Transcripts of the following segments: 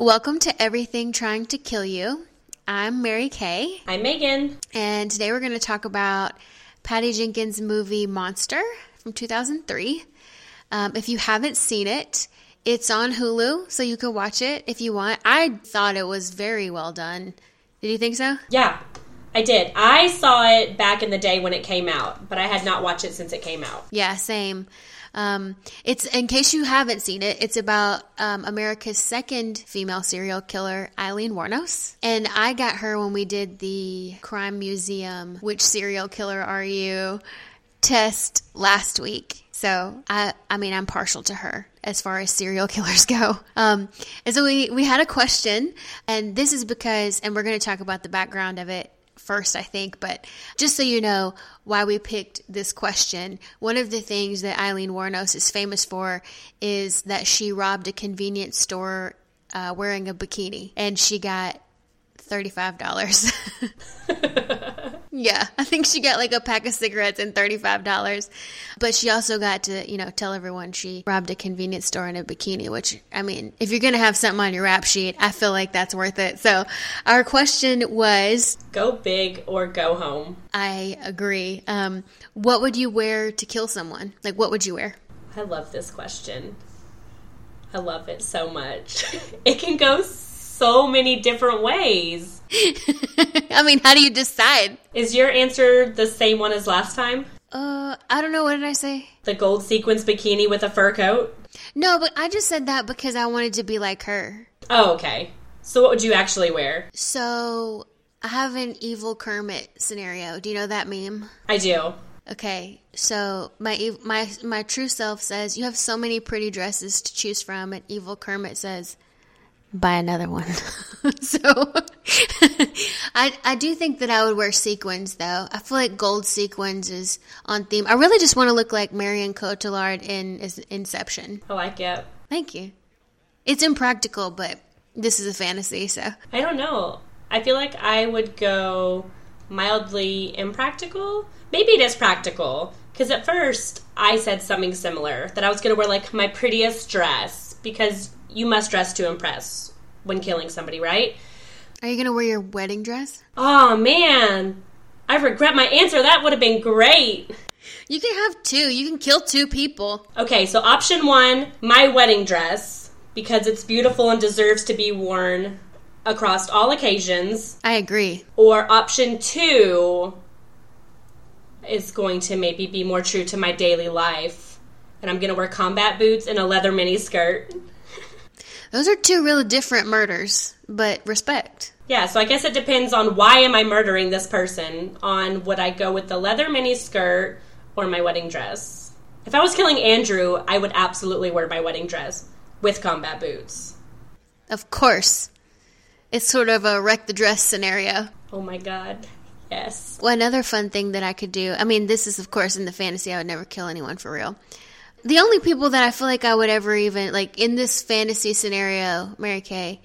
Welcome to Everything Trying to Kill You. I'm Mary Kay, I'm Megan. and today we're going to talk about Patty Jenkins' movie Monster from 2003. Um, if you haven't seen it, it's on Hulu, so you can watch it if you want. I thought it was very well done. Did you think so? Yeah, I did. I saw it back in the day when it came out, but I had not watched it since it came out. Yeah, same. Um, it's in case you haven't seen it. It's about um, America's second female serial killer, Eileen Wuornos, and I got her when we did the Crime Museum "Which serial killer are you?" test last week. So I, I mean, I'm partial to her as far as serial killers go. Um, and so we we had a question, and this is because, and we're going to talk about the background of it first, I think, but just so you know why we picked this question, one of the things that Eileen Wuornos is famous for is that she robbed a convenience store uh, wearing a bikini and she got $35. yeah, I think she got like a pack of cigarettes and $35. But she also got to, you know, tell everyone she robbed a convenience store in a bikini, which, I mean, if you're going to have something on your rap sheet, I feel like that's worth it. So our question was Go big or go home. I agree. Um, what would you wear to kill someone? Like, what would you wear? I love this question. I love it so much. it can go so many different ways. I mean, how do you decide? Is your answer the same one as last time? Uh, I don't know. What did I say? The gold sequins bikini with a fur coat? No, but I just said that because I wanted to be like her. Oh, okay. So what would you actually wear? So I have an evil Kermit scenario. Do you know that meme? I do. Okay, so my my my true self says you have so many pretty dresses to choose from, and evil Kermit says, "Buy another one." so I I do think that I would wear sequins though. I feel like gold sequins is on theme. I really just want to look like Marion Cotillard in Inception. I like it. Thank you. It's impractical, but this is a fantasy, so I don't know. I feel like I would go mildly impractical. Maybe it is practical. Because at first I said something similar that I was going to wear like my prettiest dress because you must dress to impress when killing somebody, right? are you gonna wear your wedding dress? Oh man, I regret my answer. That would have been great. You can have two. You can kill two people. Okay, so option one, my wedding dress because it's beautiful and deserves to be worn across all occasions. I agree. Or option two is going to maybe be more true to my daily life. And I'm going to wear combat boots and a leather mini skirt. Those are two really different murders, but respect. Yeah, so I guess it depends on why am I murdering this person on would I go with the leather mini skirt or my wedding dress. If I was killing Andrew, I would absolutely wear my wedding dress with combat boots. Of course. It's sort of a wreck the dress scenario. Oh my god. Yes. Well, another fun thing that I could do, I mean, this is, of course, in the fantasy, I would never kill anyone for real. The only people that I feel like I would ever even, like, in this fantasy scenario, Mary Kay,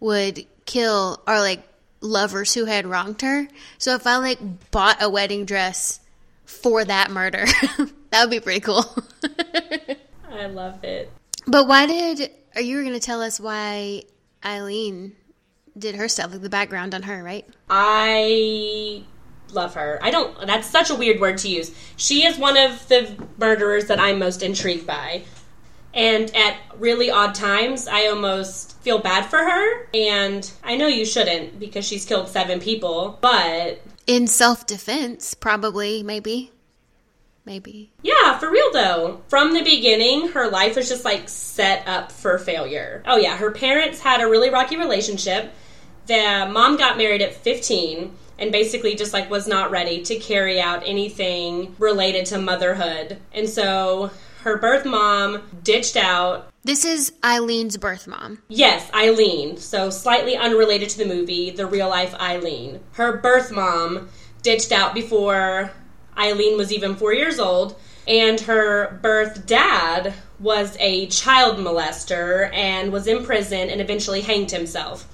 would kill are, like, lovers who had wronged her. So if I, like, bought a wedding dress for that murder, that would be pretty cool. I love it. but why did, are you going to tell us why Eileen did her stuff, like the background on her, right? I love her. I don't that's such a weird word to use. She is one of the murderers that I'm most intrigued by. And at really odd times, I almost feel bad for her. And I know you shouldn't because she's killed seven people, but In self defense, probably, maybe. Maybe. Yeah, for real though. From the beginning, her life was just like set up for failure. Oh yeah, her parents had a really rocky relationship. The mom got married at 15 and basically just like was not ready to carry out anything related to motherhood. And so her birth mom ditched out. This is Eileen's birth mom. Yes, Eileen. So slightly unrelated to the movie, the real life Eileen. Her birth mom ditched out before Eileen was even four years old, and her birth dad was a child molester and was in prison and eventually hanged himself.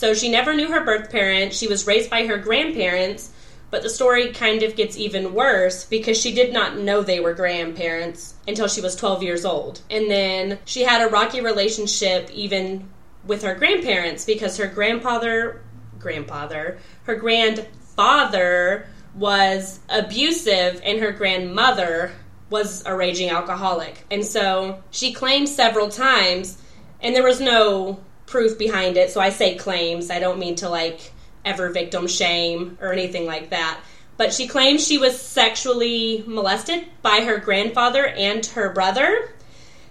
So she never knew her birth parent. She was raised by her grandparents, but the story kind of gets even worse because she did not know they were grandparents until she was 12 years old. And then she had a rocky relationship even with her grandparents because her grandfather, grandfather, her grandfather was abusive and her grandmother was a raging alcoholic. And so she claimed several times, and there was no proof behind it. So I say claims. I don't mean to like ever victim shame or anything like that. But she claims she was sexually molested by her grandfather and her brother.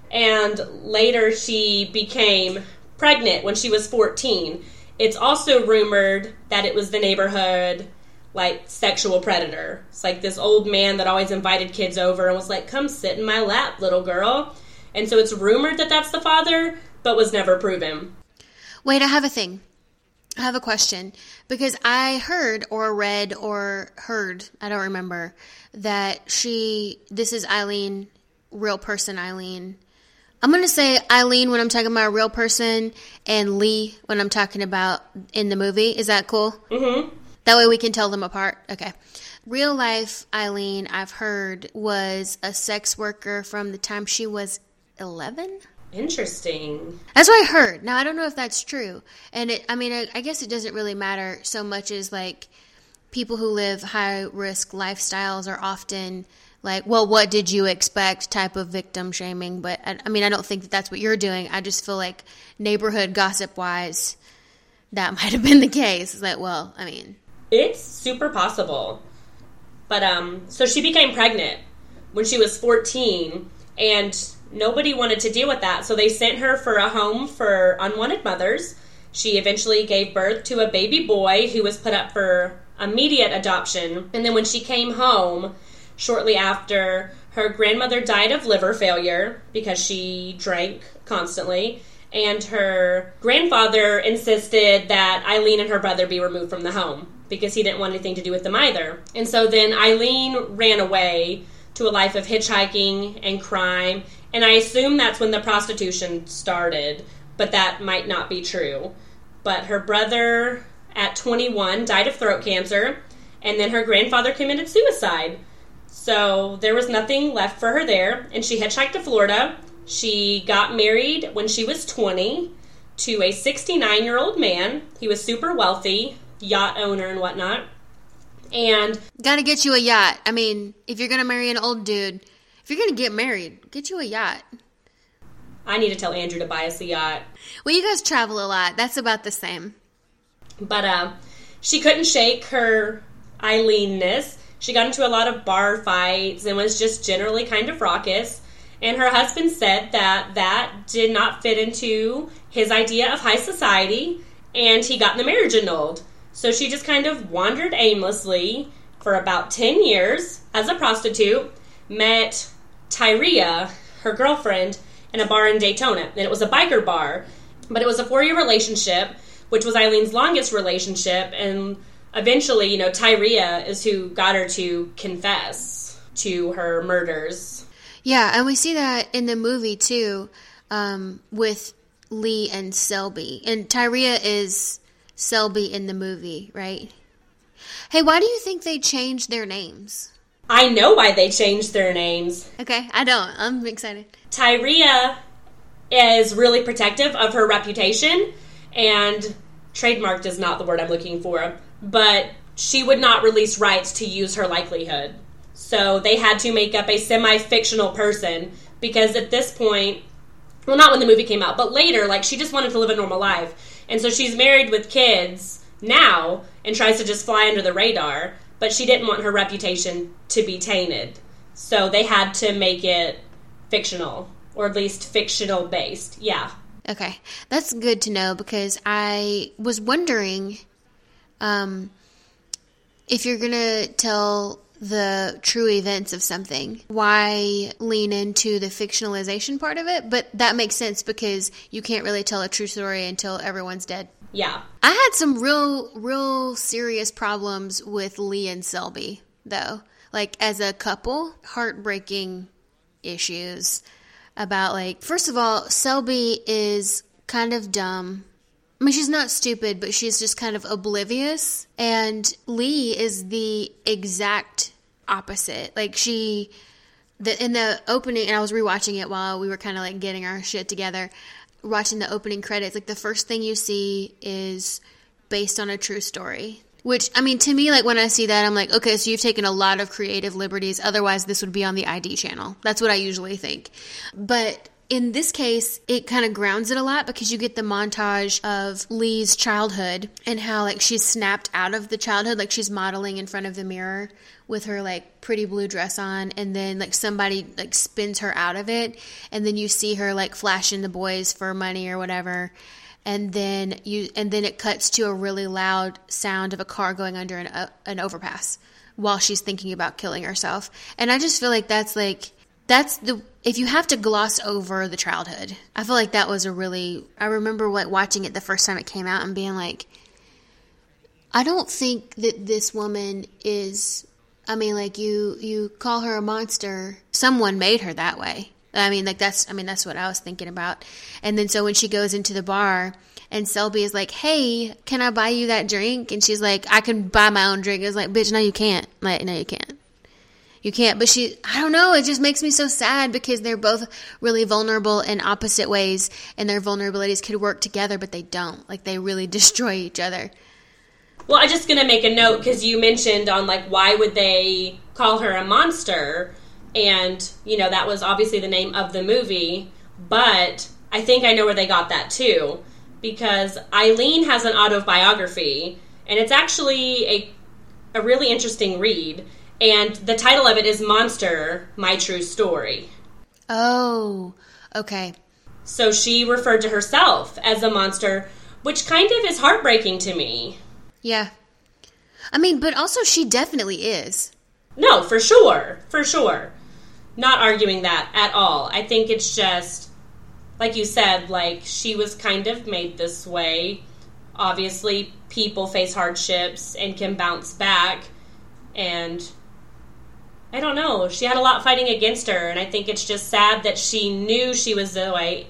And later she became pregnant when she was 14. It's also rumored that it was the neighborhood like sexual predator. It's like this old man that always invited kids over and was like, "Come sit in my lap, little girl." And so it's rumored that that's the father, but was never proven. Wait, I have a thing. I have a question because I heard or read or heard, I don't remember, that she, this is Eileen, real person Eileen. I'm going to say Eileen when I'm talking about a real person and Lee when I'm talking about in the movie. Is that cool? Mm-hmm. That way we can tell them apart. Okay. Real life Eileen, I've heard, was a sex worker from the time she was 11. Interesting. That's what I heard. Now I don't know if that's true, and it. I mean, I, I guess it doesn't really matter so much as like people who live high risk lifestyles are often like, well, what did you expect? Type of victim shaming. But I, I mean, I don't think that that's what you're doing. I just feel like neighborhood gossip wise, that might have been the case. It's like, well, I mean, It's super possible. But um so she became pregnant when she was 14 and nobody wanted to deal with that. So they sent her for a home for unwanted mothers. She eventually gave birth to a baby boy who was put up for immediate adoption. And then when she came home shortly after, her grandmother died of liver failure because she drank constantly. And her grandfather insisted that Eileen and her brother be removed from the home because he didn't want anything to do with them either. And so then Eileen ran away to a life of hitchhiking and crime. And I assume that's when the prostitution started, but that might not be true. But her brother at 21 died of throat cancer, and then her grandfather committed suicide. So there was nothing left for her there, and she hitchhiked to Florida. She got married when she was 20 to a 69 year old man. He was super wealthy, yacht owner and whatnot. And gotta get you a yacht. I mean, if you're gonna marry an old dude, if you're gonna get married, get you a yacht. I need to tell Andrew to buy us a yacht. Well, you guys travel a lot. That's about the same. But uh, she couldn't shake her Eileenness. She got into a lot of bar fights and was just generally kind of raucous. And her husband said that that did not fit into his idea of high society, and he got the marriage annulled. So she just kind of wandered aimlessly for about 10 years as a prostitute, met Tyria, her girlfriend, in a bar in Daytona. And it was a biker bar, but it was a four year relationship, which was Eileen's longest relationship. And eventually, you know, Tyria is who got her to confess to her murders. Yeah, and we see that in the movie too, um, with Lee and Selby. And Tyria is Selby in the movie, right? Hey, why do you think they changed their names? I know why they changed their names. Okay, I don't. I'm excited. Tyria is really protective of her reputation, and trademarked is not the word I'm looking for, but she would not release rights to use her likelihood. So they had to make up a semi fictional person because at this point, well, not when the movie came out, but later, like she just wanted to live a normal life. And so she's married with kids now and tries to just fly under the radar, but she didn't want her reputation to be tainted. So they had to make it fictional, or at least fictional based. Yeah. Okay, that's good to know because I was wondering um, if you're gonna tell the true events of something, why lean into the fictionalization part of it? But that makes sense because you can't really tell a true story until everyone's dead. Yeah. I had some real, real serious problems with Lee and Selby, though. Like, as a couple, heartbreaking issues about, like, first of all, Selby is kind of dumb. I mean, she's not stupid, but she's just kind of oblivious. And Lee is the exact opposite. Like, she, the, in the opening, and I was rewatching it while we were kind of like getting our shit together. watching the opening credits, like the first thing you see is based on a true story. Which, I mean, to me, like when I see that, I'm like, okay, so you've taken a lot of creative liberties. Otherwise, this would be on the ID channel. That's what I usually think. But in this case, it kind of grounds it a lot because you get the montage of Lee's childhood and how like she's snapped out of the childhood, like she's modeling in front of the mirror with her like pretty blue dress on and then like somebody like spins her out of it and then you see her like flashing the boys for money or whatever and then you and then it cuts to a really loud sound of a car going under an, uh, an overpass while she's thinking about killing herself. And i just feel like that's like that's the if you have to gloss over the childhood i feel like that was a really i remember like watching it the first time it came out and being like i don't think that this woman is i mean like you you call her a monster someone made her that way i mean like that's i mean that's what i was thinking about and then so when she goes into the bar and Selby is like, "Hey, can I buy you that drink?" And she's like, "I can buy my own drink." It's like, "Bitch, no, you can't. Like, no, you can't." You can't. But she, I don't know, it just makes me so sad because they're both really vulnerable in opposite ways and their vulnerabilities could work together, but they don't. Like they really destroy each other. Well, I'm just going to make a note because you mentioned on like, why would they call her a monster? And, you know, that was obviously the name of the movie, but I think I know where they got that too because Eileen has an autobiography and it's actually a, a really interesting read and the title of it is Monster My True Story. Oh, okay. So she referred to herself as a monster, which kind of is heartbreaking to me. Yeah. I mean, but also she definitely is. No, for sure. For sure. Not arguing that at all. I think it's just, like you said, like she was kind of made this way. Obviously, people face hardships and can bounce back. And I don't know. She had a lot fighting against her, and I think it's just sad that she knew she was Zoe,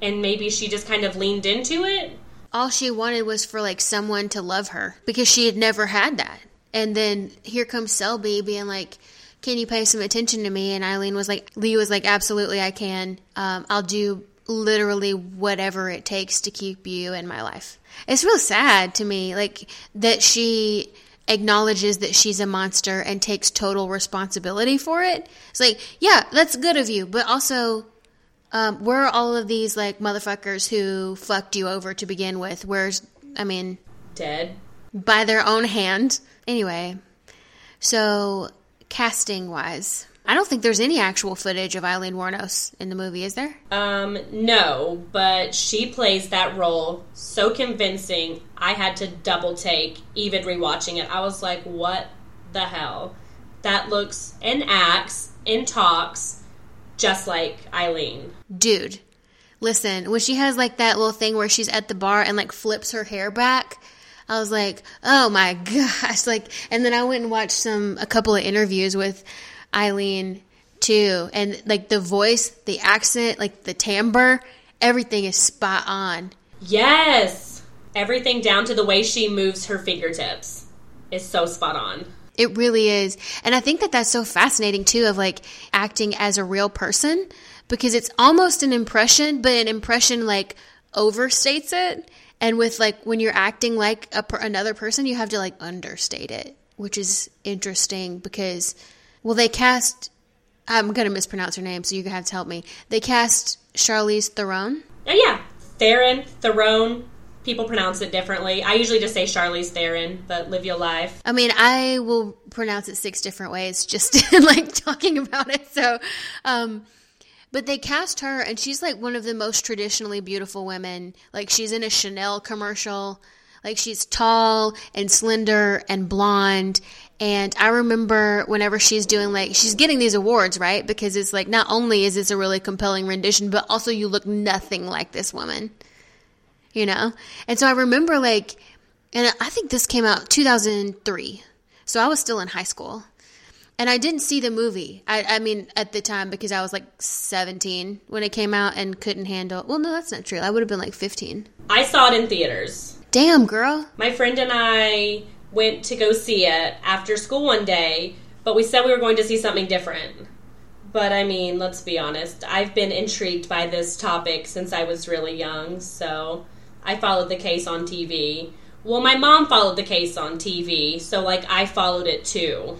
and maybe she just kind of leaned into it. All she wanted was for like someone to love her because she had never had that. And then here comes Selby being like, "Can you pay some attention to me?" And Eileen was like, "Lee was like, absolutely, I can. Um, I'll do literally whatever it takes to keep you in my life." It's real sad to me, like that she acknowledges that she's a monster and takes total responsibility for it. It's like, yeah, that's good of you, but also, um, where are all of these like motherfuckers who fucked you over to begin with? Where's, I mean, dead by their own hand. Anyway, so casting wise, I don't think there's any actual footage of Eileen Wuornos in the movie, is there? Um, no, but she plays that role so convincing. I had to double take even rewatching it. I was like, what the hell? That looks and acts and talks just like Eileen. Dude, listen, when she has like that little thing where she's at the bar and like flips her hair back, I was like, oh my gosh. Like, and then I went and watched some, a couple of interviews with Eileen too. And like the voice, the accent, like the timbre, everything is spot on. Yes. Everything down to the way she moves her fingertips is so spot on. It really is. And I think that that's so fascinating too of like acting as a real person because it's almost an impression, but an impression like overstates it. And with like when you're acting like a, another person, you have to like understate it, which is interesting because well, they cast. I'm going to mispronounce her name, so you have to help me. They cast Charlize Theron. Oh yeah, Theron, Theron. People pronounce it differently. I usually just say Charlize Theron, but live your life. I mean, I will pronounce it six different ways just like talking about it. So, um, but they cast her, and she's like one of the most traditionally beautiful women. Like she's in a Chanel commercial. Like she's tall and slender and blonde, and I remember whenever she's doing like, she's getting these awards, right? Because it's like, not only is this a really compelling rendition, but also you look nothing like this woman, you know? And so I remember like, and I think this came out 2003. So I was still in high school. And I didn't see the movie. I, I mean, at the time, because I was like 17 when it came out and couldn't handle. Well, no, that's not true. I would have been like 15. I saw it in theaters. Damn, girl. My friend and I went to go see it after school one day, but we said we were going to see something different. But I mean, let's be honest. I've been intrigued by this topic since I was really young, so I followed the case on TV. Well, my mom followed the case on TV, so like I followed it too,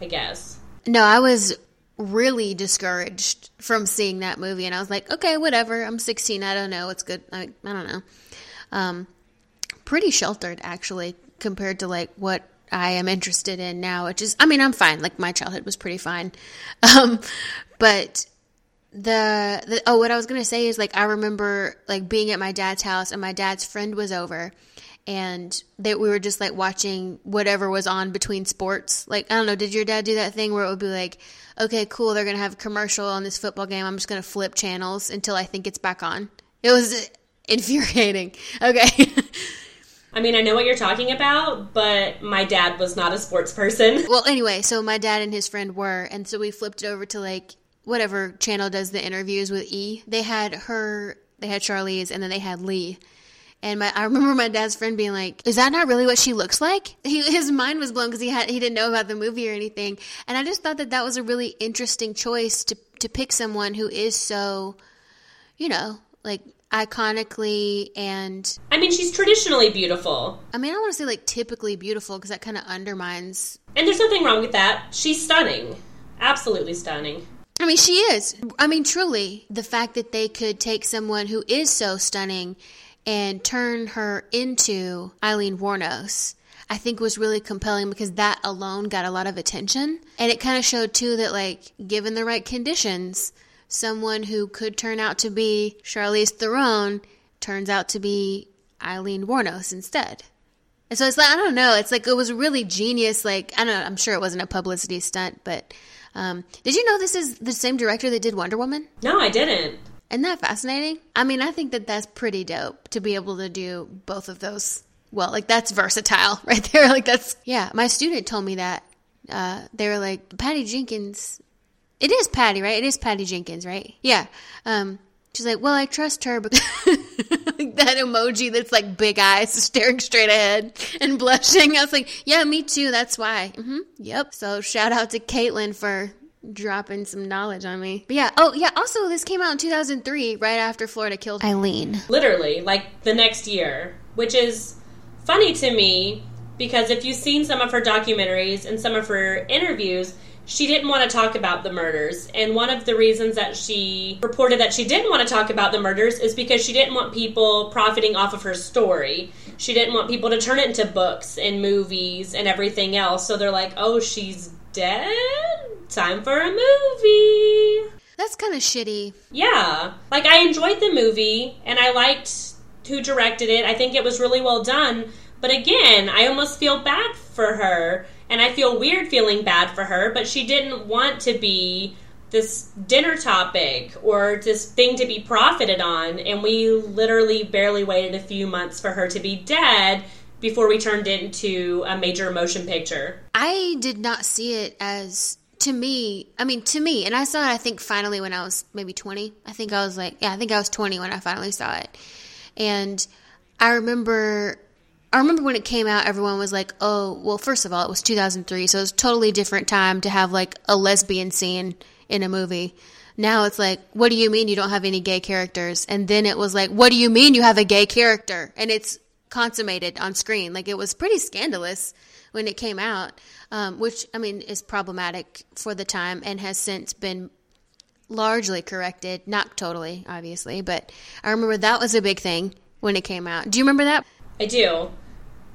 I guess. No, I was really discouraged from seeing that movie, and I was like, okay, whatever. I'm 16. I don't know. It's good. I, I don't know. Um, pretty sheltered actually compared to like what I am interested in now, which is, I mean, I'm fine. Like my childhood was pretty fine. Um, but the, the, oh, what I was going to say is like, I remember like being at my dad's house and my dad's friend was over and that we were just like watching whatever was on between sports. Like, I don't know, did your dad do that thing where it would be like, okay, cool, they're going to have a commercial on this football game. I'm just going to flip channels until I think it's back on. It was infuriating. Okay. I mean, I know what you're talking about, but my dad was not a sports person. Well, anyway, so my dad and his friend were, and so we flipped it over to like whatever channel does the interviews with E. They had her, they had Charlize, and then they had Lee. And my, I remember my dad's friend being like, "Is that not really what she looks like?" He, his mind was blown because he had he didn't know about the movie or anything. And I just thought that that was a really interesting choice to to pick someone who is so, you know, like iconically and I mean, she's traditionally beautiful. I mean, I don't want to say like typically beautiful because that kind of undermines. And there's nothing wrong with that. She's stunning. Absolutely stunning. I mean, she is. I mean, truly, the fact that they could take someone who is so stunning and turn her into Eileen Wuornos I think was really compelling because that alone got a lot of attention. And it kind of showed too that like given the right conditions, someone who could turn out to be Charlize Theron turns out to be Eileen Wuornos instead. And so it's like I don't know. It's like it was really genius. Like I don't know. I'm sure it wasn't a publicity stunt, but um, did you know this is the same director that did Wonder Woman? No, I didn't. Isn't that fascinating? I mean, I think that that's pretty dope to be able to do both of those. Well, like that's versatile right there. Like that's yeah. My student told me that uh, they were like Patty Jenkins it is Patty, right? It is Patty Jenkins, right? Yeah. Um, she's like, well, I trust her because that emoji that's like big eyes staring straight ahead and blushing. I was like, yeah, me too. That's why. Mm-hmm. Yep. So shout out to Caitlin for dropping some knowledge on me. But yeah. Oh, yeah. Also, this came out in 2003, right after Florida killed Eileen. Literally, like the next year, which is funny to me because if you've seen some of her documentaries and some of her interviews, she didn't want to talk about the murders. And one of the reasons that she reported that she didn't want to talk about the murders is because she didn't want people profiting off of her story. She didn't want people to turn it into books and movies and everything else. So they're like, oh, she's dead? Time for a movie. That's kind of shitty. Yeah. Like, I enjoyed the movie and I liked who directed it. I think it was really well done. But again, I almost feel bad for her and I feel weird feeling bad for her, but she didn't want to be this dinner topic or this thing to be profited on. And we literally barely waited a few months for her to be dead before we turned it into a major motion picture. I did not see it as to me, I mean, to me, and I saw it, I think, finally when I was maybe 20. I think I was like, yeah, I think I was 20 when I finally saw it. And I remember I remember when it came out, everyone was like, oh, well, first of all, it was 2003, so it was a totally different time to have like a lesbian scene in a movie. Now it's like, what do you mean you don't have any gay characters? And then it was like, what do you mean you have a gay character? And it's consummated on screen. Like it was pretty scandalous when it came out, um, which, I mean, is problematic for the time and has since been largely corrected. Not totally, obviously, but I remember that was a big thing when it came out. Do you remember that? I do.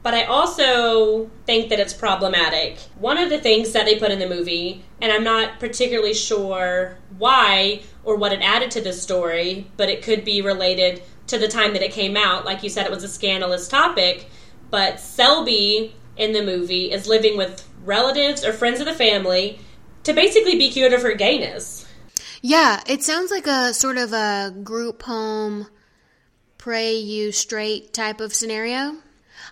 But I also think that it's problematic. One of the things that they put in the movie, and I'm not particularly sure why or what it added to the story, but it could be related to the time that it came out. Like you said, it was a scandalous topic. But Selby in the movie is living with relatives or friends of the family to basically be cured of her gayness. Yeah, it sounds like a sort of a group home pray you straight type of scenario.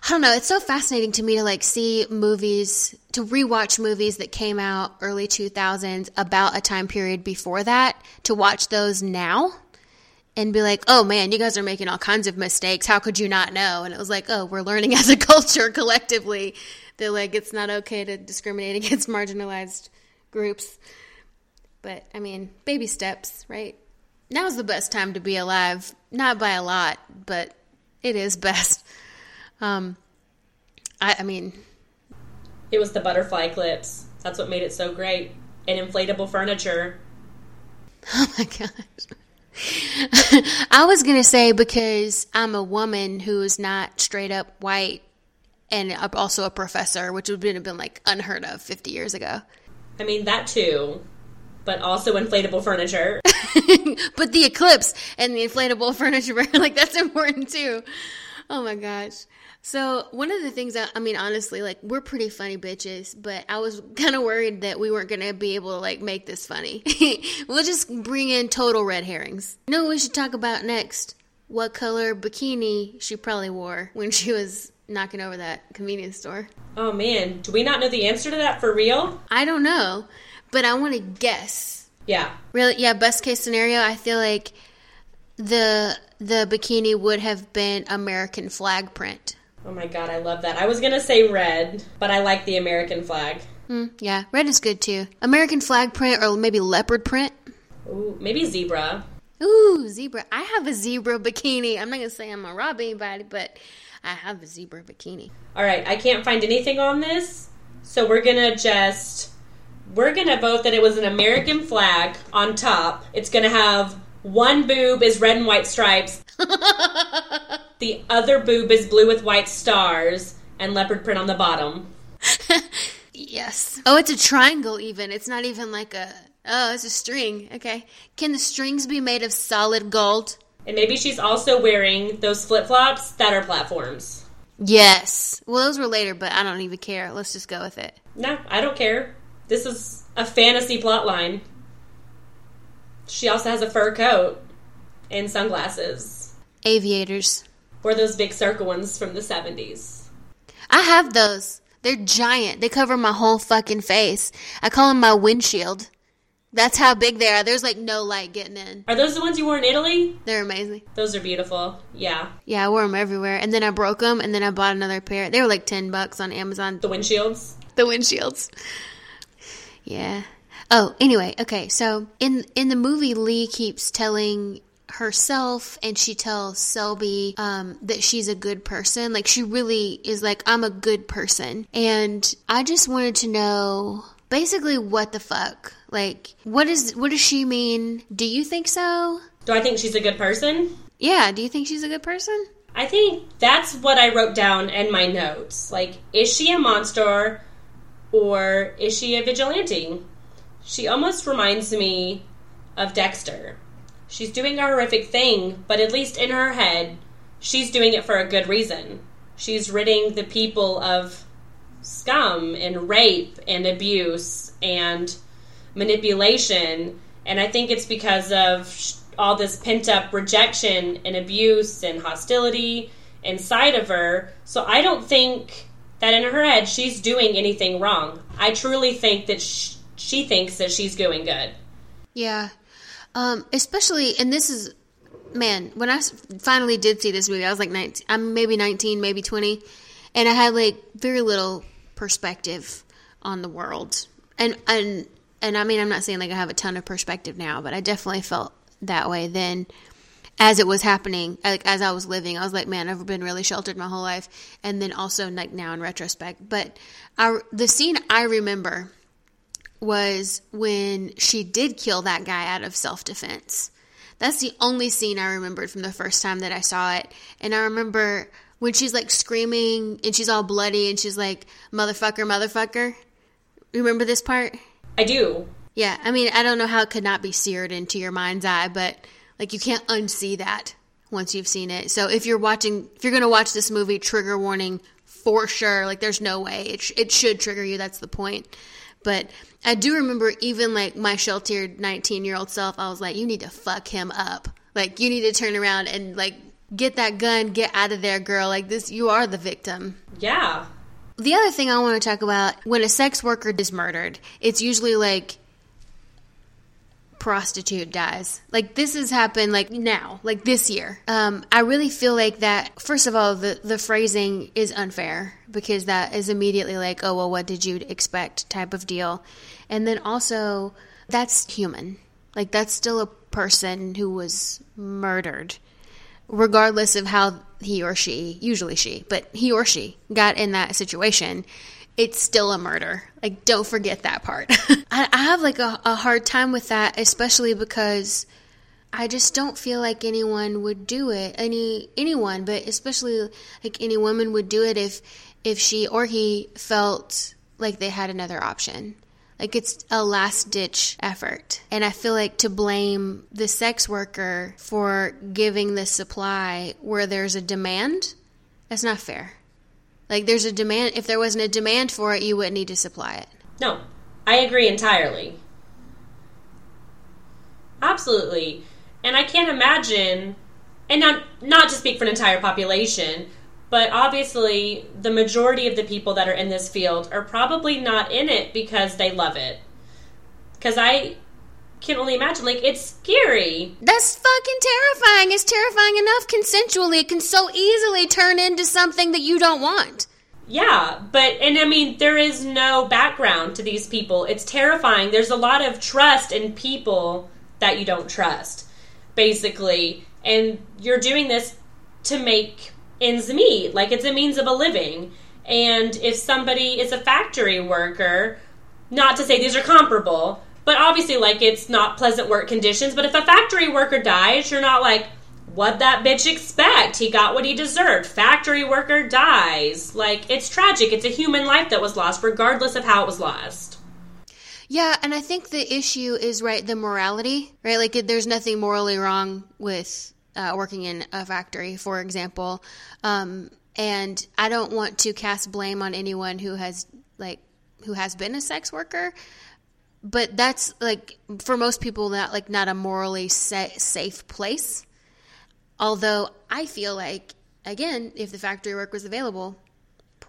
I don't know. It's so fascinating to me to like see movies, to rewatch movies that came out early 2000s about a time period before that, to watch those now and be like, oh man, you guys are making all kinds of mistakes. How could you not know? And it was like, oh, we're learning as a culture collectively that like it's not okay to discriminate against marginalized groups. But I mean, baby steps, right? Now's the best time to be alive. Not by a lot, but it is best. Um, I, I mean, It was the butterfly clips. That's what made it so great. And inflatable furniture. Oh my gosh. I was going to say because I'm a woman who is not straight up white and also a professor, which would have been like unheard of 50 years ago. I mean, that too. But also inflatable furniture. but the eclipse and the inflatable furniture, like that's important too. Oh my gosh. So one of the things that I mean, honestly, like we're pretty funny bitches, but I was kind of worried that we weren't gonna be able to like make this funny. we'll just bring in total red herrings. You know what we should talk about next? What color bikini she probably wore when she was knocking over that convenience store. Oh man, do we not know the answer to that for real? I don't know, but I want to guess. Yeah. Really, yeah. Best case scenario, I feel like the the bikini would have been American flag print. Oh my god, I love that. I was gonna say red, but I like the American flag. Mm, yeah, red is good too. American flag print or maybe leopard print. Ooh, maybe zebra. Ooh, zebra. I have a zebra bikini. I'm not gonna say I'm gonna rob anybody, but I have a zebra bikini. All right, I can't find anything on this, so we're gonna just we're gonna vote that it was an American flag on top. It's gonna have one boob is red and white stripes. the other boob is blue with white stars and leopard print on the bottom. yes. Oh, it's a triangle even. It's not even like a Oh, it's a string. Okay. Can the strings be made of solid gold? And maybe she's also wearing those flip flops that are platforms. Yes. Well, those were later, but I don't even care. Let's just go with it. No, I don't care. This is a fantasy plot line. She also has a fur coat and sunglasses. Aviators. Or those big circle ones from the 70s. I have those. They're giant. They cover my whole fucking face. I call them my windshield. That's how big they are. There's like no light getting in. Are those the ones you wore in Italy? They're amazing. Those are beautiful. Yeah. Yeah, I wore them everywhere. And then I broke them and then I bought another pair. They were like 10 bucks on Amazon. The windshields? The windshields. Yeah. Oh, anyway, okay. So in in the movie Lee keeps telling herself and she tells Selby um, that she's a good person. Like she really is like I'm a good person. And I just wanted to know basically what the fuck like what is what does she mean do you think so do i think she's a good person yeah do you think she's a good person i think that's what i wrote down in my notes like is she a monster or is she a vigilante she almost reminds me of dexter she's doing a horrific thing but at least in her head she's doing it for a good reason she's ridding the people of scum and rape and abuse and manipulation. And I think it's because of all this pent up rejection and abuse and hostility inside of her. So I don't think that in her head she's doing anything wrong. I truly think that she, she thinks that she's doing good. Yeah. Um, especially, and this is, man, when I finally did see this movie, I was like 19, I'm maybe 19, maybe 20, and I had like very little perspective on the world. And, and and I mean, I'm not saying like I have a ton of perspective now, but I definitely felt that way then as it was happening, like as I was living, I was like, man, I've been really sheltered my whole life. And then also like now in retrospect, but I, the scene I remember was when she did kill that guy out of self defense. That's the only scene I remembered from the first time that I saw it. And I remember when she's like screaming and she's all bloody and she's like, motherfucker, motherfucker. You remember this part? I do. Yeah, I mean, I don't know how it could not be seared into your mind's eye, but like you can't unsee that once you've seen it. So if you're watching, if you're going to watch this movie, trigger warning for sure. Like there's no way it sh- it should trigger you. That's the point. But I do remember even like my sheltered 19 year old self, I was like, you need to fuck him up. Like you need to turn around and like get that gun, get out of there, girl. Like this, you are the victim. Yeah. The other thing I want to talk about when a sex worker is murdered, it's usually like prostitute dies. Like this has happened like now, like this year. Um, I really feel like that first of all the the phrasing is unfair because that is immediately like, oh well what did you expect type of deal. And then also that's human. Like, that's still a person who was murdered, regardless of how he or she, usually she, but he or she got in that situation. It's still a murder. Like, don't forget that part. I, I, have like a, a hard time with that, especially because I just don't feel like anyone would do it. Any anyone, but especially like any woman would do it if if she or he felt like they had another option. Like it's a last ditch effort. And I feel like to blame the sex worker for giving the supply where there's a demand, that's not fair. Like there's a demand, if there wasn't a demand for it, you wouldn't need to supply it. No, I agree entirely. Absolutely. And I can't imagine, and not, not to speak for an entire population, but obviously, the majority of the people that are in this field are probably not in it because they love it. Because I can only imagine, like, it's scary. That's fucking terrifying. It's terrifying enough consensually. It can so easily turn into something that you don't want. Yeah, but, and I mean, there is no background to these people. It's terrifying. There's a lot of trust in people that you don't trust, basically. And you're doing this to make ends meet. Like it's a means of a living. And if somebody is a factory worker, not to say these are comparable, but obviously, like it's not pleasant work conditions. But if a factory worker dies, you're not like, what that bitch expect? He got what he deserved. Factory worker dies. Like it's tragic. It's a human life that was lost, regardless of how it was lost. Yeah, and I think the issue is right the morality, right? Like there's nothing morally wrong with uh, working in a factory, for example. Um, and I don't want to cast blame on anyone who has like who has been a sex worker, but that's like for most people not like not a morally sa- safe place. Although I feel like again, if the factory work was available,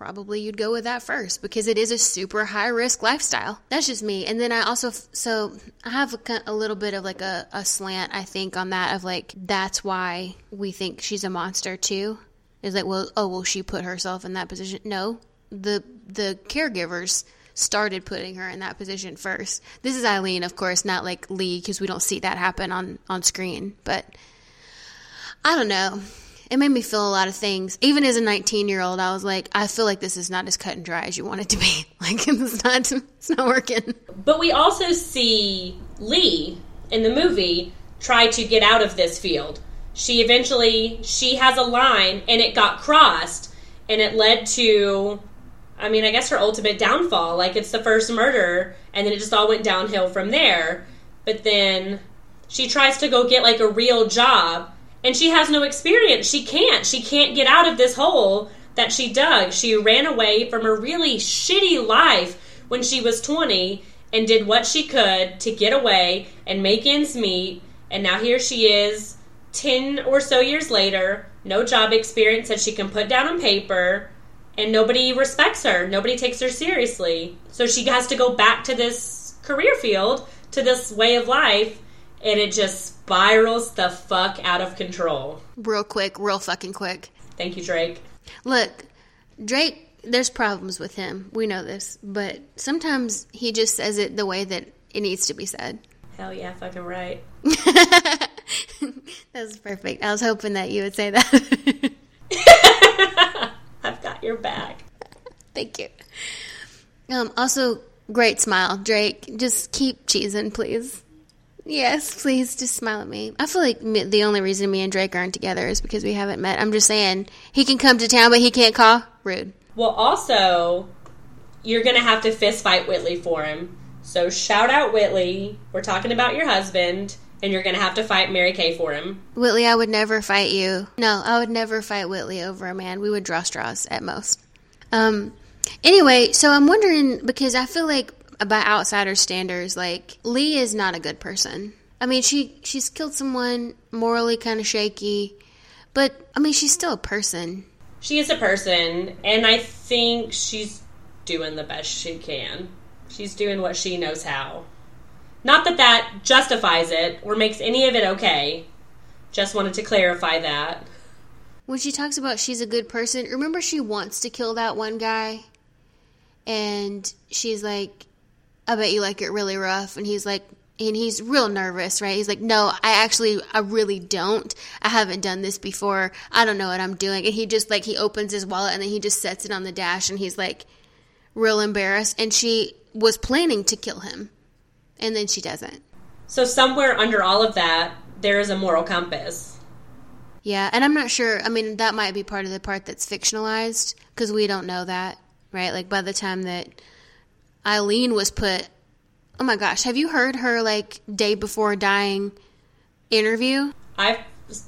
probably you'd go with that first because it is a super high risk lifestyle. That's just me. And then I also, so I have a, a little bit of like a, a slant, I think, on that of like, that's why we think she's a monster too. Is like, well, oh, well, she put herself in that position. No, the, the caregivers started putting her in that position first. This is Eileen, of course, not like Lee, because we don't see that happen on, on screen. But I don't know it made me feel a lot of things. Even as a 19 year old, I was like, I feel like this is not as cut and dry as you want it to be. Like it's not, it's not working. But we also see Lee in the movie try to get out of this field. She eventually she has a line and it got crossed and it led to I mean, I guess her ultimate downfall. Like it's the first murder and then it just all went downhill from there. But then she tries to go get like a real job and she has no experience. She can't. She can't get out of this hole that she dug. She ran away from a really shitty life when she was 20 and did what she could to get away and make ends meet. And now here she is, 10 or so years later, no job experience that she can put down on paper, and nobody respects her. Nobody takes her seriously. So she has to go back to this career field, to this way of life, and it just spirals the fuck out of control. Real quick, real fucking quick. Thank you, Drake. Look, Drake, there's problems with him. We know this, but sometimes he just says it the way that it needs to be said. Hell yeah, fucking right. that was perfect. I was hoping that you would say that. Got your back. Thank you. Um, also, great smile, Drake. Just keep cheesing, please. Yes, please just smile at me. I feel like the only reason me and Drake aren't together is because we haven't met. I'm just saying he can come to town, but he can't call. Rude. Well, also, you're gonna have to fist fight Whitley for him. So shout out Whitley. We're talking about your husband, and you're gonna have to fight Mary Kay for him. Whitley, I would never fight you. No, I would never fight Whitley over a man. We would draw straws at most. Um. Anyway, so I'm wondering because I feel like by outsider standards, like Lee is not a good person. I mean, she she's killed someone morally kind of shaky, but I mean, she's still a person. She is a person, and I think she's doing the best she can. She's doing what she knows how. Not that that justifies it or makes any of it okay. Just wanted to clarify that. When she talks about she's a good person, remember she wants to kill that one guy? And she's like, I bet you like it really rough. And he's like, and he's real nervous, right? He's like, "No, I actually I really don't. I haven't done this before. I don't know what I'm doing." And he just like he opens his wallet and then he just sets it on the dash and he's like real embarrassed and she was planning to kill him. And then she doesn't. So somewhere under all of that, there is a moral compass. Yeah, and I'm not sure. I mean, that might be part of the part that's fictionalized because we don't know that, right? Like by the time that Aileen was put Oh my gosh, have you heard her like day before dying interview? I've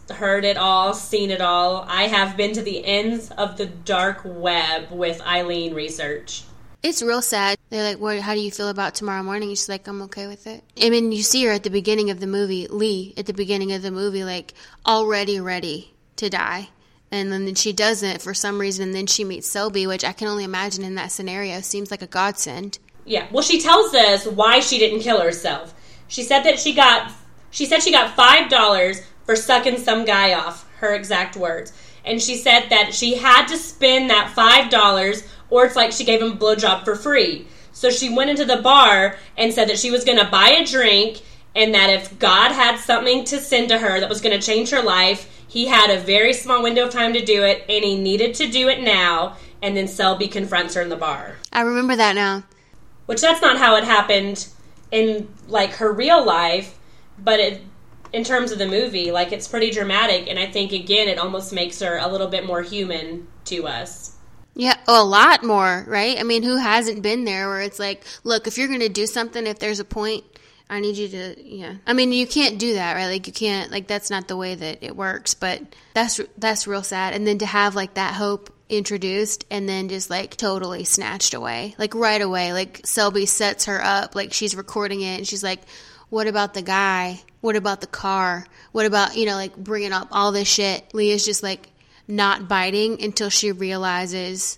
heard it all, seen it all. I have been to the ends of the dark web with Aileen research. It's real sad. They're like, "What? How do you feel about tomorrow morning?" She's like, "I'm okay with it." I mean, you see her at the beginning of the movie, Lee, at the beginning of the movie, like already ready to die, and then she doesn't for some reason. And then she meets Selby, which I can only imagine in that scenario seems like a godsend. Yeah. Well, she tells us why she didn't kill herself. She said that she got she said she got five dollars for sucking some guy off. Her exact words. And she said that she had to spend that five dollars, or it's like she gave him a blowjob for free. So she went into the bar and said that she was going to buy a drink, and that if God had something to send to her that was going to change her life, he had a very small window of time to do it, and he needed to do it now. And then Selby confronts her in the bar. I remember that now which that's not how it happened in like her real life, but it in terms of the movie, like it's pretty dramatic, and I think again it almost makes her a little bit more human to us. Yeah, a lot more, right? I mean, who hasn't been there where it's like, look, if you're going to do something, if there's a point, I need you to, yeah. I mean, you can't do that, right? Like you can't, like that's not the way that it works. But that's that's real sad. And then to have like that hope introduced and then just like totally snatched away. Like right away. Like Selby sets her up, like she's recording it and she's like, what about the guy? What about the car? What about, you know, like bringing up all this shit? Leah's just like not biting until she realizes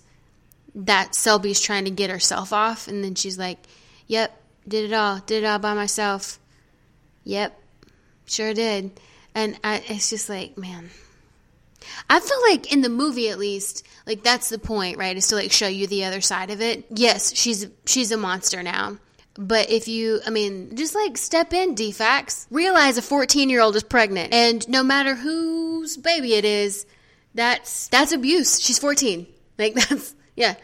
that Selby's trying to get herself off. And then she's like, yep, did it all. Did it all by myself. Yep, sure did. And I, it's just like, man, I feel like in the movie at least, like that's the point, right? Is to like show you the other side of it. Yes, she's she's a monster now. But if you, I mean, just like step in, DFACS. Realize a 14 year old is pregnant. And no matter whose baby it is, that's, that's abuse. She's 14. Like that's, yeah.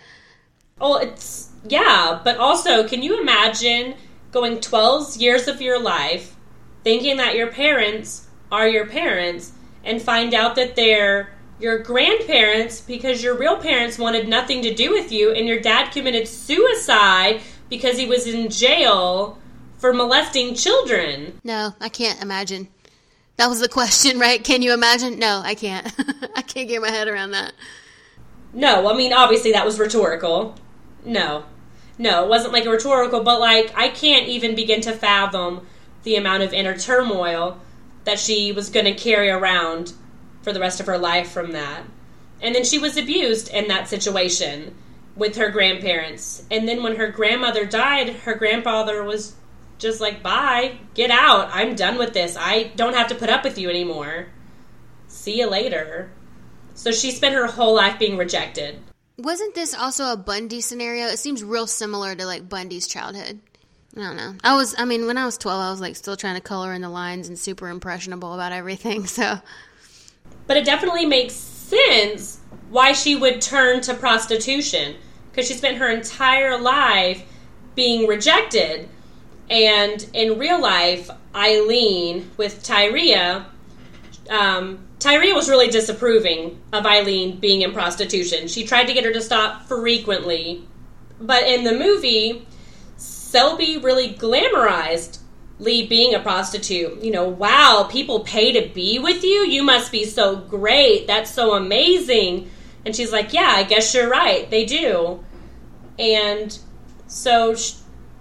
Oh, it's, yeah. But also, can you imagine going 12 years of your life thinking that your parents are your parents and find out that they're your grandparents because your real parents wanted nothing to do with you and your dad committed suicide because he was in jail for molesting children. No, I can't imagine. That was the question, right? Can you imagine? No, I can't. I can't get my head around that. No, I mean, obviously that was rhetorical. No. No, it wasn't like a rhetorical, but like, I can't even begin to fathom the amount of inner turmoil that she was going to carry around for the rest of her life from that. And then she was abused in that situation with her grandparents. And then when her grandmother died, her grandfather was just like, bye, get out. I'm done with this. I don't have to put up with you anymore. See you later. So she spent her whole life being rejected. Wasn't this also a Bundy scenario? It seems real similar to like Bundy's childhood. I don't know. I was, I mean, when I was 12, I was like still trying to color in the lines and super impressionable about everything. So, but it definitely makes sense why she would turn to prostitution because she spent her entire life being rejected. And in real life, Aileen with Tyria, um, Tyria was really disapproving of Aileen being in prostitution. She tried to get her to stop frequently. But in the movie, Selby really glamorized Lee being a prostitute. You know, wow, people pay to be with you? You must be so great. That's so amazing. And she's like, yeah, I guess you're right. They do. And so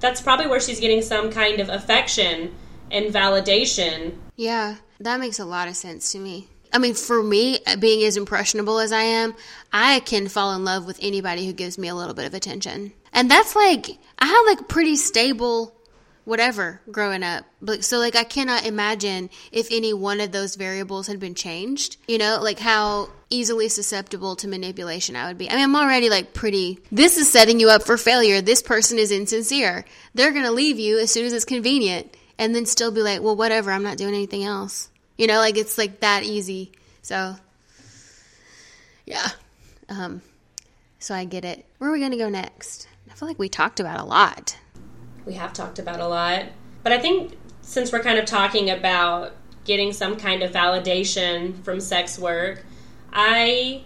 that's probably where she's getting some kind of affection and validation. Yeah, that makes a lot of sense to me. I mean, for me, being as impressionable as I am, I can fall in love with anybody who gives me a little bit of attention. And that's like, I have like pretty stable whatever growing up. So like I cannot imagine if any one of those variables had been changed, you know, like how easily susceptible to manipulation I would be. I mean, I'm already like pretty this is setting you up for failure. This person is insincere. They're going to leave you as soon as it's convenient. and then still be like, well, whatever, I'm not doing anything else. You know, like it's like that easy. So, yeah. Um, so I get it. Where are we going to go next? I feel like we talked about a lot. We have talked about a lot. But I think since we're kind of talking about getting some kind of validation from sex work, I,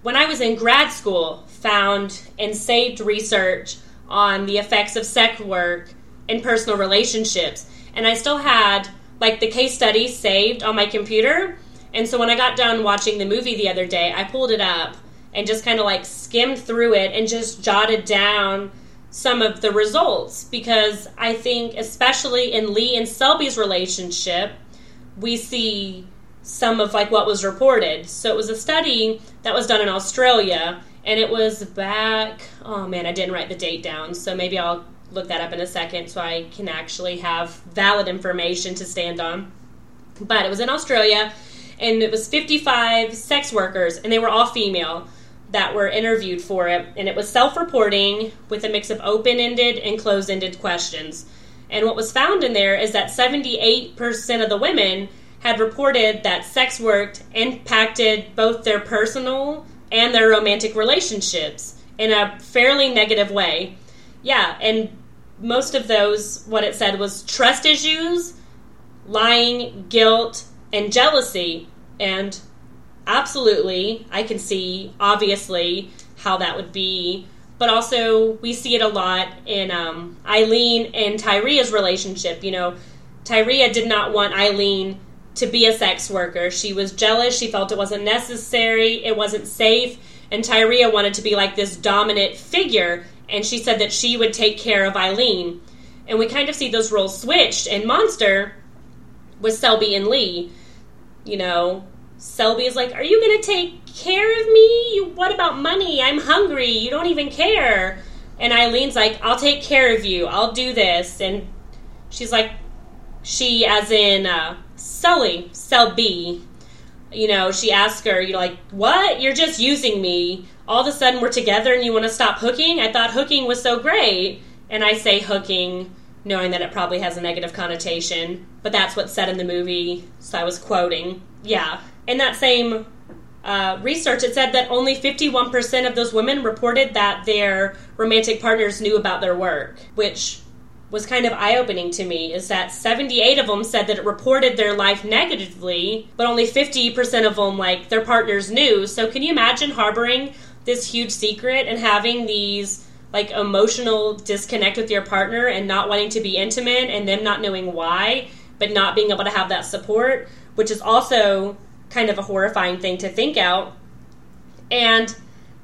when I was in grad school, found and saved research on the effects of sex work in personal relationships. And I still had like the case study saved on my computer. And so when I got done watching the movie the other day, I pulled it up and just kind of like skimmed through it and just jotted down some of the results because I think, especially in Lee and Selby's relationship, we see some of like what was reported. So it was a study that was done in Australia and it was back oh man, I didn't write the date down. So maybe I'll look that up in a second so I can actually have valid information to stand on. But it was in Australia and it was 55 sex workers and they were all female that were interviewed for it and it was self-reporting with a mix of open-ended and closed-ended questions. And what was found in there is that 78% of the women had reported that sex work impacted both their personal and their romantic relationships in a fairly negative way. Yeah, and most of those, what it said was trust issues, lying, guilt, and jealousy. And absolutely, I can see, obviously, how that would be. But also, we see it a lot in um, Aileen and Tyria's relationship. You know, Tyria did not want Aileen to be a sex worker. She was jealous. She felt it wasn't necessary. It wasn't safe. And Tyria wanted to be like this dominant figure and she said that she would take care of Aileen. And we kind of see those roles switched. And Monster with Selby and Lee, you know, Selby is like, Are you going to take care of me? What about money? I'm hungry. You don't even care. And Aileen's like, I'll take care of you. I'll do this. And she's like, She, as in uh, Sully, Selby, you know, she asks her, You're like, What? You're just using me all of a sudden we're together and you want to stop hooking? I thought hooking was so great. And I say hooking knowing that it probably has a negative connotation, but that's what's said in the movie, so I was quoting. Yeah. In that same uh, research, it said that only 51% of those women reported that their romantic partners knew about their work, which was kind of eye opening to me. Is that 78 of them said that it reported their life negatively, but only 50% of them, like, their partners knew. So, can you imagine harboring this huge secret and having these like emotional disconnect with your partner and not wanting to be intimate and them not knowing why but not being able to have that support which is also kind of a horrifying thing to think out and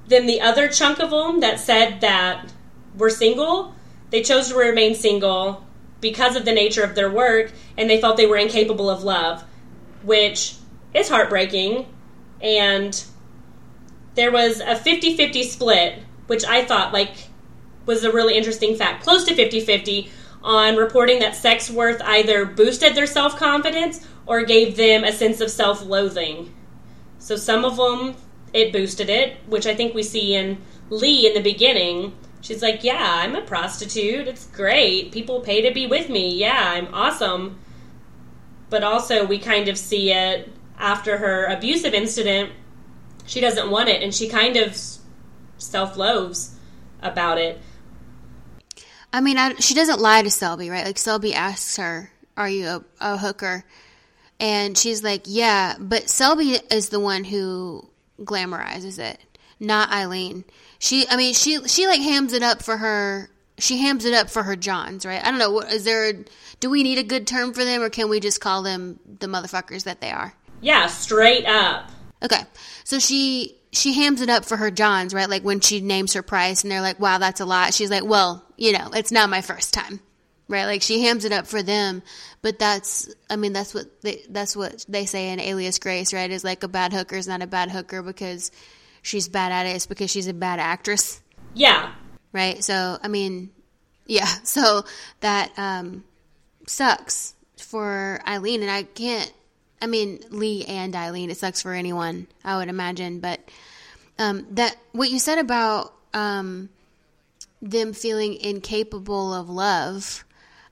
then the other chunk of them that said that were single they chose to remain single because of the nature of their work and they felt they were incapable of love which is heartbreaking and there was a 50-50 split, which I thought like was a really interesting fact. Close to 50-50 on reporting that sex worth either boosted their self-confidence or gave them a sense of self-loathing. So some of them it boosted it, which I think we see in Lee in the beginning. She's like, "Yeah, I'm a prostitute. It's great. People pay to be with me. Yeah, I'm awesome." But also we kind of see it after her abusive incident she doesn't want it and she kind of self-loathes about it. I mean, I, she doesn't lie to Selby, right? Like Selby asks her, "Are you a, a hooker?" And she's like, "Yeah," but Selby is the one who glamorizes it, not Aileen. She, I mean, she she like hams it up for her. She hams it up for her Johns, right? I don't know. Is there? Do we need a good term for them, or can we just call them the motherfuckers that they are? Yeah, straight up. Okay. So she she hams it up for her Johns, right? Like when she names her price and they're like, "Wow, that's a lot." She's like, "Well, you know, it's not my first time." Right? Like she hams it up for them, but that's I mean, that's what they that's what they say in Alias Grace, right? Is like a bad hooker is not a bad hooker because she's bad at it, it's because she's a bad actress. Yeah. Right? So, I mean, yeah. So that um sucks for Aileen and I can't I mean, Lee and Aileen. It sucks for anyone, I would imagine. But um, that what you said about um, them feeling incapable of love,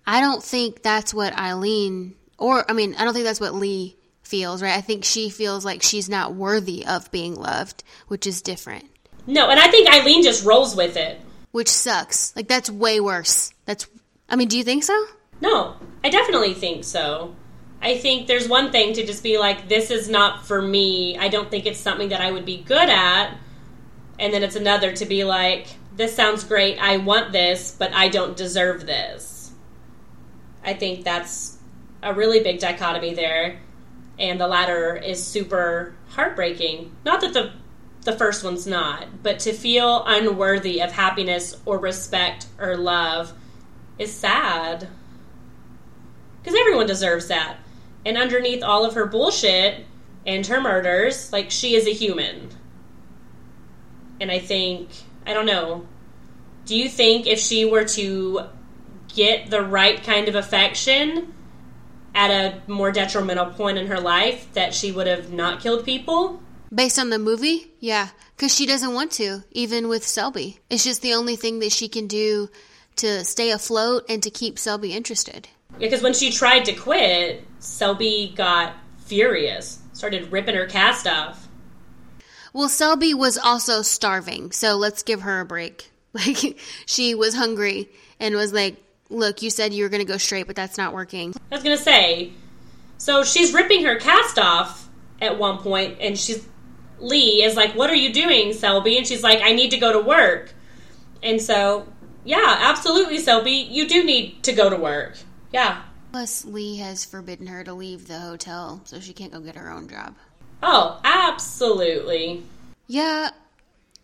I don't think that's what Aileen, or I mean, I don't think that's what Lee feels, right? I think she feels like she's not worthy of being loved, which is different. No, and I think Aileen just rolls with it. Which sucks. Like, that's way worse. That's, I mean, do you think so? No, I definitely think so. I think there's one thing to just be like, this is not for me. I don't think it's something that I would be good at. And then it's another to be like, this sounds great. I want this, but I don't deserve this. I think that's a really big dichotomy there. And the latter is super heartbreaking. Not that the the first one's not, but to feel unworthy of happiness or respect or love is sad. Because everyone deserves that. And underneath all of her bullshit and her murders, like, she is a human. And I think, I don't know, do you think if she were to get the right kind of affection at a more detrimental point in her life, that she would have not killed people? Based on the movie? Yeah. Because she doesn't want to, even with Selby. It's just the only thing that she can do to stay afloat and to keep Selby interested. Because when she tried to quit, Selby got furious, started ripping her cast off. Well, Selby was also starving, so let's give her a break. Like, she was hungry and was like, Look, you said you were going to go straight, but that's not working. I was going to say, so she's ripping her cast off at one point, and she's Lee is like, "What are you doing, Selby?" And she's like, "I need to go to work." And so, yeah, absolutely, Selby, you do need to go to work. Yeah. Plus, Lee has forbidden her to leave the hotel, so she can't go get her own job. Oh, absolutely. Yeah,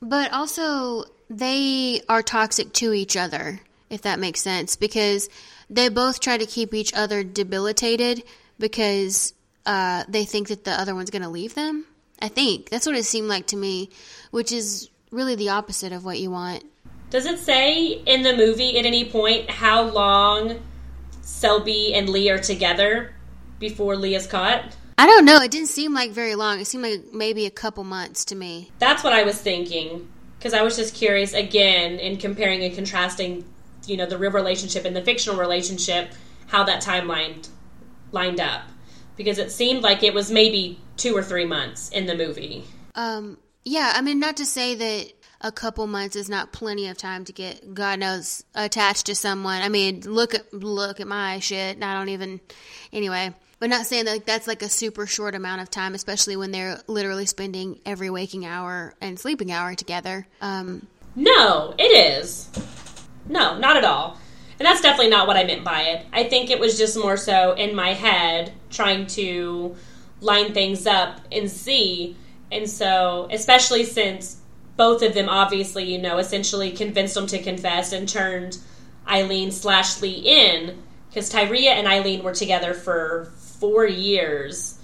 but also they are toxic to each other, if that makes sense, because they both try to keep each other debilitated because uh, they think that the other one's going to leave them. I think that's what it seemed like to me, which is really the opposite of what you want. Does it say in the movie at any point how long Selby and Lee are together before Lee is caught? I don't know. It didn't seem like very long. It seemed like maybe a couple months to me. That's what I was thinking because I was just curious again in comparing and contrasting, you know, the real relationship and the fictional relationship, how that timeline lined up because it seemed like it was maybe two or three months in the movie. Um, yeah, I mean, not to say that a couple months is not plenty of time to get God knows attached to someone. I mean, look at look at my shit. I don't even. Anyway, but not saying that like, that's like a super short amount of time, especially when they're literally spending every waking hour and sleeping hour together. Um, no, it is. No, not at all. And that's definitely not what I meant by it. I think it was just more so in my head trying to line things up and see. And so, especially since both of them obviously, you know, essentially convinced them to confess and turned Aileen slash Lee in, because Tyria and Aileen were together for four years.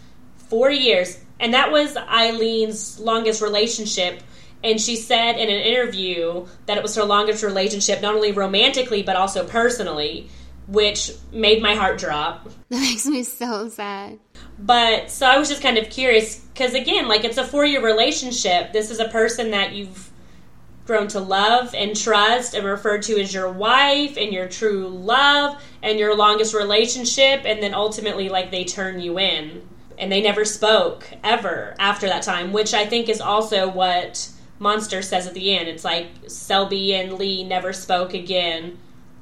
Four years. And that was Aileen's longest relationship and she said in an interview that it was her longest relationship, not only romantically, but also personally, which made my heart drop. That makes me so sad. But so I was just kind of curious because, again, like it's a four year relationship. This is a person that you've grown to love and trust and referred to as your wife and your true love and your longest relationship. And then ultimately, like, they turn you in. And they never spoke ever after that time, which I think is also what Monster says at the end. It's like Selby and Lee never spoke again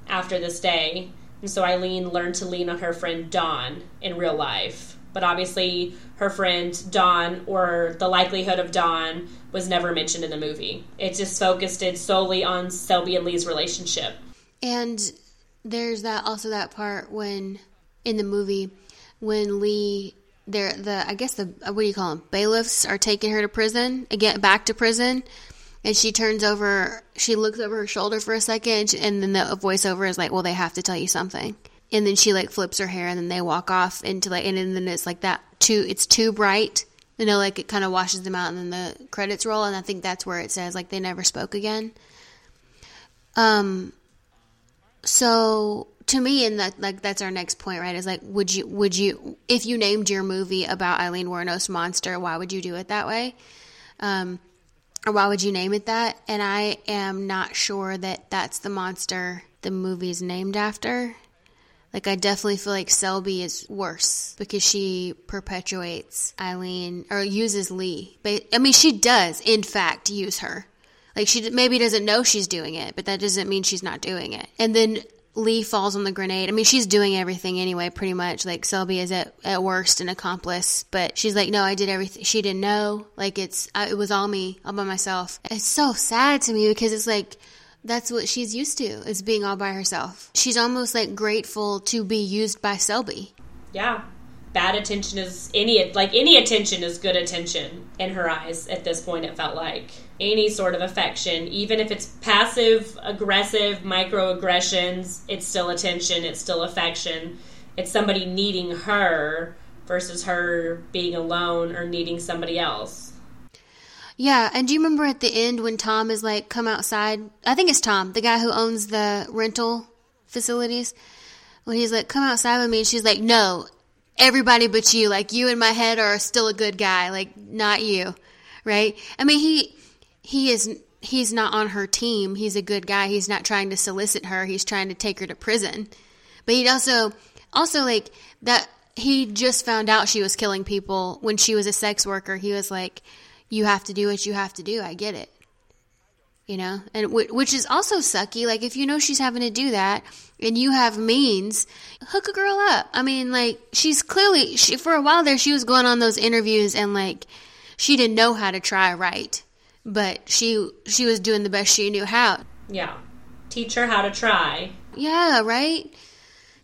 after this day. And so Aileen learned to lean on her friend Dawn in real life. But obviously, her friend Dawn, or the likelihood of Dawn, was never mentioned in the movie. It just focused it solely on Selby and Lee's relationship. And there's that also that part when in the movie when Lee they're the I guess the what do you call them bailiffs are taking her to prison again back to prison, and she turns over she looks over her shoulder for a second and then the voiceover is like well they have to tell you something and then she like flips her hair and then they walk off into like and then it's like that too it's too bright you know like it kind of washes them out and then the credits roll and I think that's where it says like they never spoke again. Um. So to me, and that like that's our next point, right? Is like, would you would you if you named your movie about Aileen Wuornos monster, why would you do it that way? Um, or why would you name it that? And I am not sure that that's the monster the movie is named after. Like, I definitely feel like Selby is worse because she perpetuates Aileen or uses Lee. But, I mean, she does, in fact, use her. Like, she maybe doesn't know she's doing it, but that doesn't mean she's not doing it. And then Lee falls on the grenade. I mean, she's doing everything anyway, pretty much. Like, Selby is at, at worst an accomplice, but she's like, no, I did everything. She didn't know. Like, it's, I, it was all me, all by myself. It's so sad to me because it's like, that's what she's used to is being all by herself. She's almost like grateful to be used by Selby. Yeah. Bad attention is any like any attention is good attention in her eyes at this point it felt like. Any sort of affection, even if it's passive, aggressive, microaggressions, it's still attention, it's still affection. It's somebody needing her versus her being alone or needing somebody else. Yeah, and do you remember at the end when Tom is like, come outside? I think it's Tom, the guy who owns the rental facilities. When he's like, come outside with me, and she's like, no, everybody but you. Like, you in my head are still a good guy, like, not you, right? I mean, he, he is, he's not on her team. He's a good guy. He's not trying to solicit her. He's trying to take her to prison. But he also, also like, that, he just found out she was killing people when she was a sex worker. He was like, you have to do what you have to do. I get it. You know, and w- which is also sucky. Like if you know she's having to do that and you have means, hook a girl up. I mean, like she's clearly she for a while there she was going on those interviews and like she didn't know how to try right, but she she was doing the best she knew how. Yeah. Teach her how to try. Yeah, right?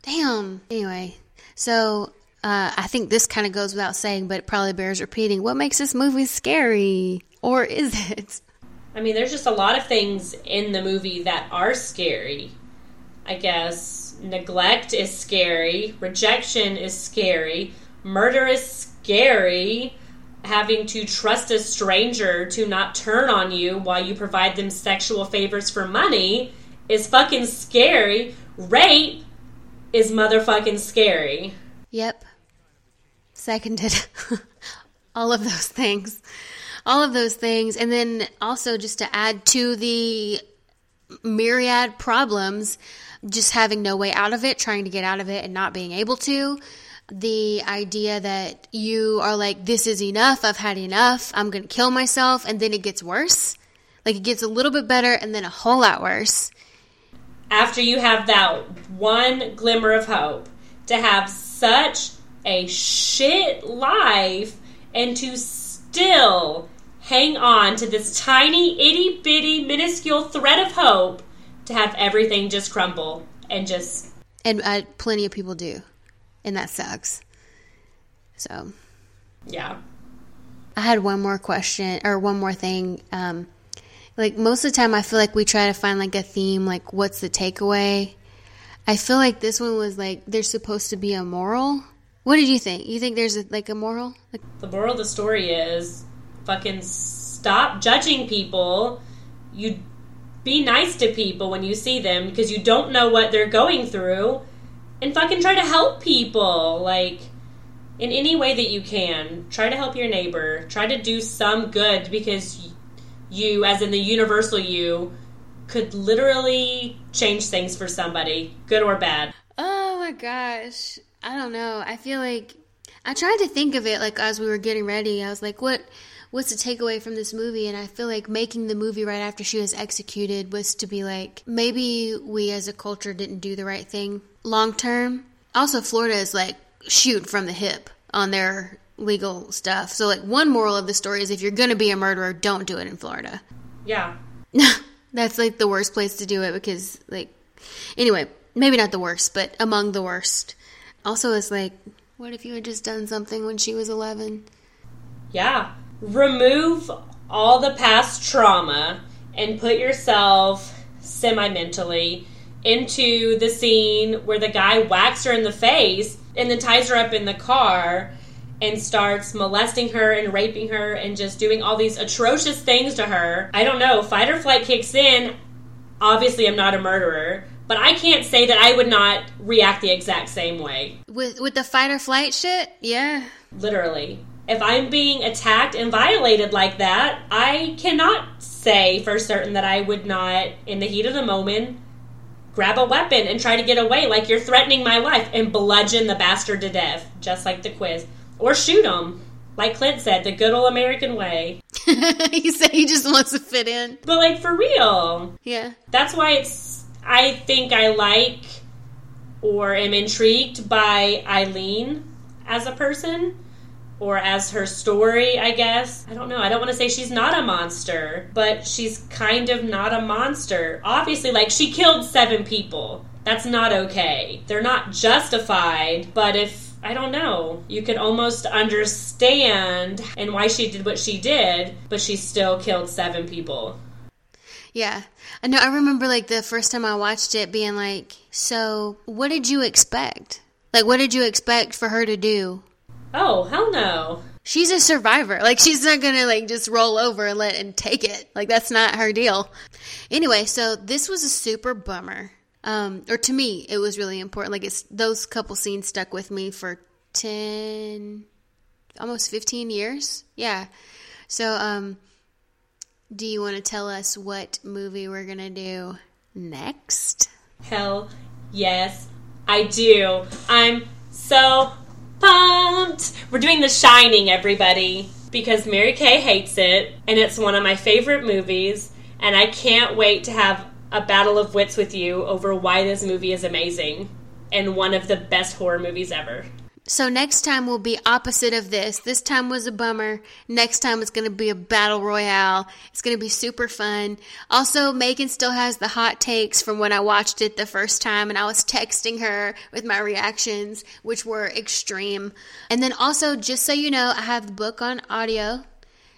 Damn. Anyway, so uh, I think this kind of goes without saying, but it probably bears repeating. What makes this movie scary? Or is it? I mean, there's just a lot of things in the movie that are scary. I guess neglect is scary, rejection is scary, murder is scary, having to trust a stranger to not turn on you while you provide them sexual favors for money is fucking scary. Rape is motherfucking scary. Yep. Seconded. All of those things. All of those things. And then also just to add to the myriad problems, just having no way out of it, trying to get out of it and not being able to. The idea that you are like, this is enough, I've had enough, I'm gonna kill myself, and then it gets worse. Like it gets a little bit better and then a whole lot worse. After you have that one glimmer of hope, to have such a shit life and to still hang on to this tiny, itty bitty, minuscule thread of hope to have everything just crumble and just. And uh, plenty of people do. And that sucks. So. Yeah. I had one more question or one more thing. Um, like most of the time, I feel like we try to find like a theme, like what's the takeaway. I feel like this one was like there's supposed to be a moral, what did you think? You think there's a, like a moral? Like- the moral of the story is fucking stop judging people. You be nice to people when you see them because you don't know what they're going through and fucking try to help people like in any way that you can. Try to help your neighbor. Try to do some good because you as in the universal you could literally change things for somebody, good or bad. Oh my gosh. I don't know. I feel like I tried to think of it like as we were getting ready. I was like, what what's the takeaway from this movie? And I feel like making the movie right after she was executed was to be like, maybe we as a culture didn't do the right thing long term. Also, Florida is like shoot from the hip on their legal stuff. So, like, one moral of the story is if you're going to be a murderer, don't do it in Florida. Yeah. That's like the worst place to do it because, like, anyway, maybe not the worst, but among the worst. Also, it's like, what if you had just done something when she was 11? Yeah. Remove all the past trauma and put yourself semi mentally into the scene where the guy whacks her in the face and then ties her up in the car and starts molesting her and raping her and just doing all these atrocious things to her. I don't know, fight or flight kicks in. Obviously, I'm not a murderer, but I can't say that I would not react the exact same way. With with the fight or flight shit, yeah. Literally. If I'm being attacked and violated like that, I cannot say for certain that I would not, in the heat of the moment, grab a weapon and try to get away like you're threatening my life and bludgeon the bastard to death, just like the quiz. Or shoot him, like Clint said, the good old American way. he said he just wants to fit in. But, like, for real. Yeah. That's why it's, I think I like or am intrigued by Aileen as a person or as her story, I guess. I don't know. I don't want to say she's not a monster, but she's kind of not a monster. Obviously, like, she killed seven people. That's not okay. They're not justified, but if I don't know. You could almost understand and why she did what she did, but she still killed seven people. Yeah. I know I remember like the first time I watched it being like, "So, what did you expect? Like what did you expect for her to do?" Oh, hell no. She's a survivor. Like she's not going to like just roll over and let and take it. Like that's not her deal. Anyway, so this was a super bummer. Um, or to me, it was really important. Like it's those couple scenes stuck with me for 10 almost 15 years. Yeah. So um do you want to tell us what movie we're going to do next? Hell yes, I do. I'm so pumped. We're doing The Shining, everybody, because Mary Kay hates it, and it's one of my favorite movies, and I can't wait to have a battle of wits with you over why this movie is amazing and one of the best horror movies ever. So next time will be opposite of this. This time was a bummer. Next time it's going to be a battle royale. It's going to be super fun. Also, Megan still has the hot takes from when I watched it the first time and I was texting her with my reactions, which were extreme. And then also, just so you know, I have the book on audio.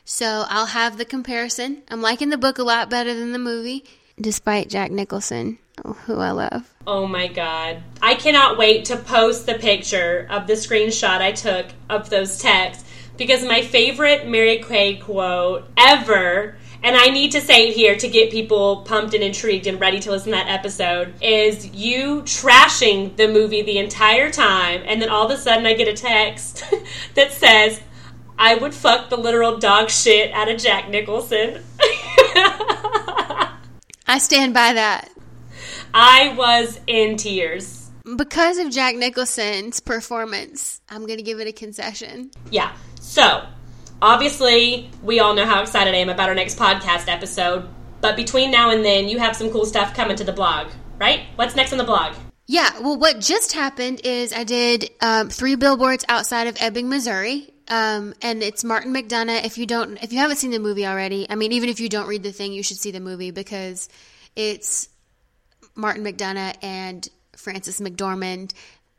So I'll have the comparison. I'm liking the book a lot better than the movie, despite Jack Nicholson, who I love. Oh my god. I cannot wait to post the picture of the screenshot I took of those texts because my favorite Mary Kay quote ever, and I need to say it here to get people pumped and intrigued and ready to listen to that episode, is you trashing the movie the entire time, and then all of a sudden I get a text that says, I would fuck the literal dog shit out of Jack Nicholson. I stand by that. I was in tears. Because of Jack Nicholson's performance, I'm going to give it a concession. Yeah. So, obviously, we all know how excited I am about our next podcast episode. But between now and then, you have some cool stuff coming to the blog, right? What's next on the blog? Yeah, well, what just happened is I did um, three billboards outside of Ebbing, Missouri. Um, and it's Martin McDonagh. If you don't, if you haven't seen the movie already, I mean, even if you don't read the thing, you should see the movie because it's Martin McDonagh and Frances McDormand,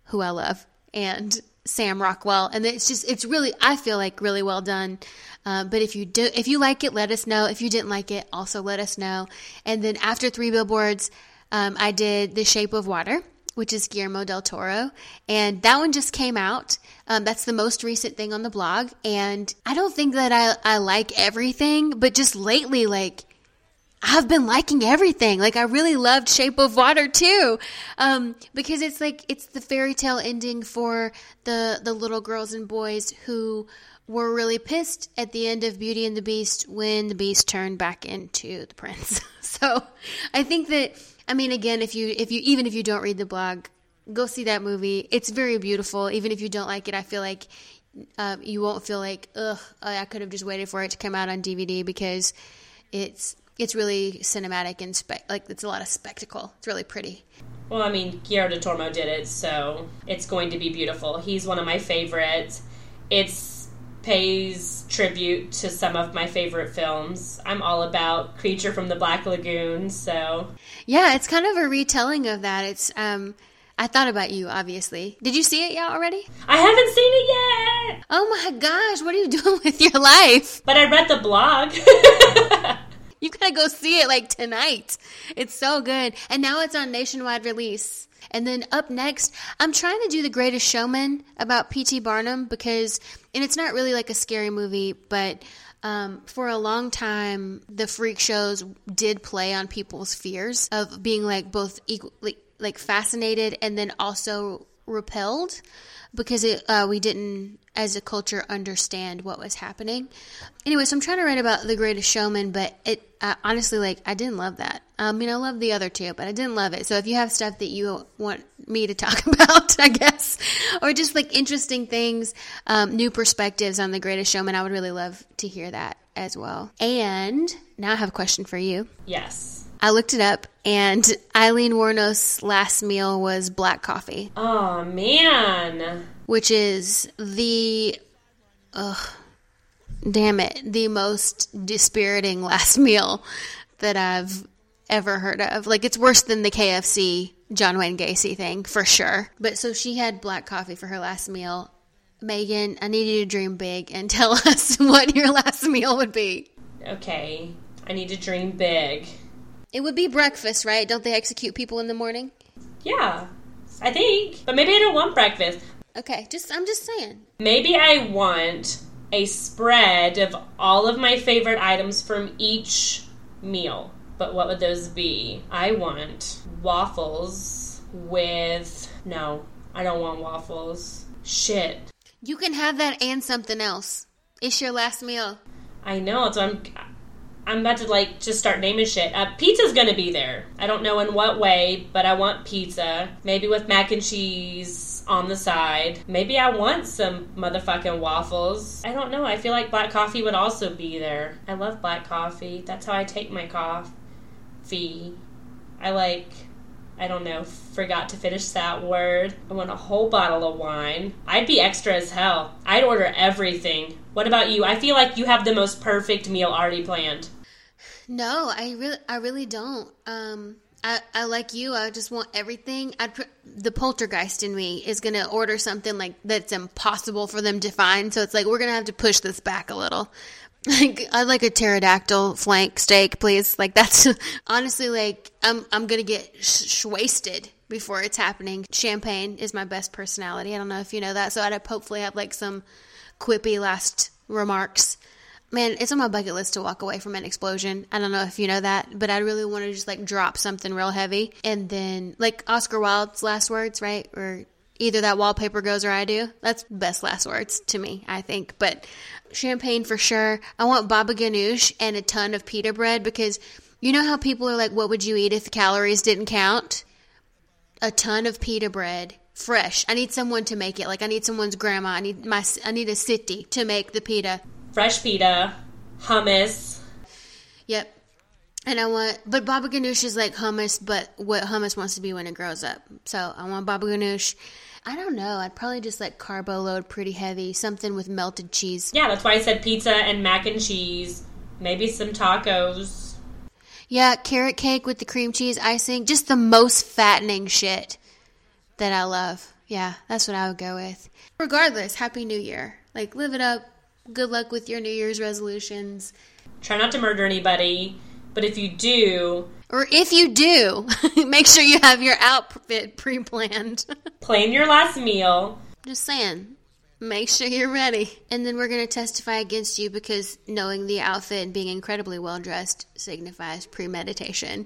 who I love, and Sam Rockwell, and it's just it's really I feel like really well done. Uh, but if you do, if you like it, let us know. If you didn't like it, also let us know. And then after three billboards, um, I did The Shape of Water, which is Guillermo del Toro, and that one just came out. Um, that's the most recent thing on the blog, and I don't think that I I like everything, but just lately, like I've been liking everything. Like I really loved Shape of Water too, um, because it's like it's the fairy tale ending for the the little girls and boys who were really pissed at the end of Beauty and the Beast when the Beast turned back into the prince. so I think that I mean again, if you if you even if you don't read the blog, go see that movie. It's very beautiful. Even if you don't like it, I feel like um, you won't feel like ugh, I could have just waited for it to come out on DVD because it's it's really cinematic and spe- like it's a lot of spectacle. It's really pretty. Well, I mean, Guillermo del Toro did it, so it's going to be beautiful. He's one of my favorites. It's pays tribute to some of my favorite films. I'm all about Creature from the Black Lagoon, so yeah, it's kind of a retelling of that. It's um. I thought about you, obviously. Did you see it yet already? I haven't seen it yet. Oh my gosh, what are you doing with your life? But I read the blog. You gotta go see it like tonight. It's so good. And now it's on nationwide release. And then up next, I'm trying to do The Greatest Showman about P.T. Barnum because, and it's not really like a scary movie, but um, for a long time, the freak shows did play on people's fears of being like both equally like fascinated and then also repelled because it, uh, we didn't, as a culture, understand what was happening. Anyway, so I'm trying to write about The Greatest Showman, but it honestly, like, I didn't love that. I mean, I love the other two, but I didn't love it. So if you have stuff that you want me to talk about, I guess, or just like interesting things, um, new perspectives on The Greatest Showman, I would really love to hear that as well. And now I have a question for you. Yes. I looked it up, and Aileen Wuornos' last meal was black coffee, Oh man. Which is the, ugh, damn it, the most dispiriting last meal that I've ever heard of. Like, it's worse than the KFC John Wayne Gacy thing, for sure. But so she had black coffee for her last meal. Megan, I need you to dream big and tell us what your last meal would be. Okay. I need to dream big. It would be breakfast, right? Don't they execute people in the morning? Yeah. I think. But maybe I don't want breakfast. Okay, just I'm just saying. Maybe I want a spread of all of my favorite items from each meal. But what would those be? I want waffles with. No, I don't want waffles. Shit. You can have that and something else. It's your last meal. I know, so I'm. I'm about to like just start naming shit. Uh, pizza's gonna be there. I don't know in what way, but I want pizza. Maybe with mac and cheese on the side. Maybe I want some motherfucking waffles. I don't know. I feel like black coffee would also be there. I love black coffee. That's how I take my coffee. I like. I don't know. Forgot to finish that word. I want a whole bottle of wine. I'd be extra as hell. I'd order everything. What about you? I feel like you have the most perfect meal already planned. No, I really, I really don't. Um, I, I like you. I just want everything. I the poltergeist in me is gonna order something like that's impossible for them to find. So it's like we're gonna have to push this back a little. Like I'd like a pterodactyl flank steak, please. Like that's honestly like I'm I'm gonna get sh- wasted before it's happening. Champagne is my best personality. I don't know if you know that. So I'd hopefully have like some quippy last remarks. Man, it's on my bucket list to walk away from an explosion. I don't know if you know that, but I really want to just like drop something real heavy and then like Oscar Wilde's last words, right? Or either that wallpaper goes or I do. That's best last words to me, I think. But champagne for sure. I want baba ganoush and a ton of pita bread because you know how people are like, what would you eat if the calories didn't count? A ton of pita bread, fresh. I need someone to make it. Like I need someone's grandma. I need my. I need a city to make the pita. Fresh pita, hummus. Yep. And I want, but baba ganoush is like hummus, but what hummus wants to be when it grows up. So I want baba ganoush. I don't know. I'd probably just like carbo load pretty heavy, something with melted cheese. Yeah, that's why I said pizza and mac and cheese. Maybe some tacos. Yeah, carrot cake with the cream cheese icing. Just the most fattening shit that I love. Yeah, that's what I would go with. Regardless, Happy New Year. Like, live it up. Good luck with your New Year's resolutions. Try not to murder anybody, but if you do, Or if you do, make sure you have your outfit pre planned. plan your last meal. Just saying. Make sure you're ready. And then we're going to testify against you because knowing the outfit and being incredibly well dressed signifies premeditation.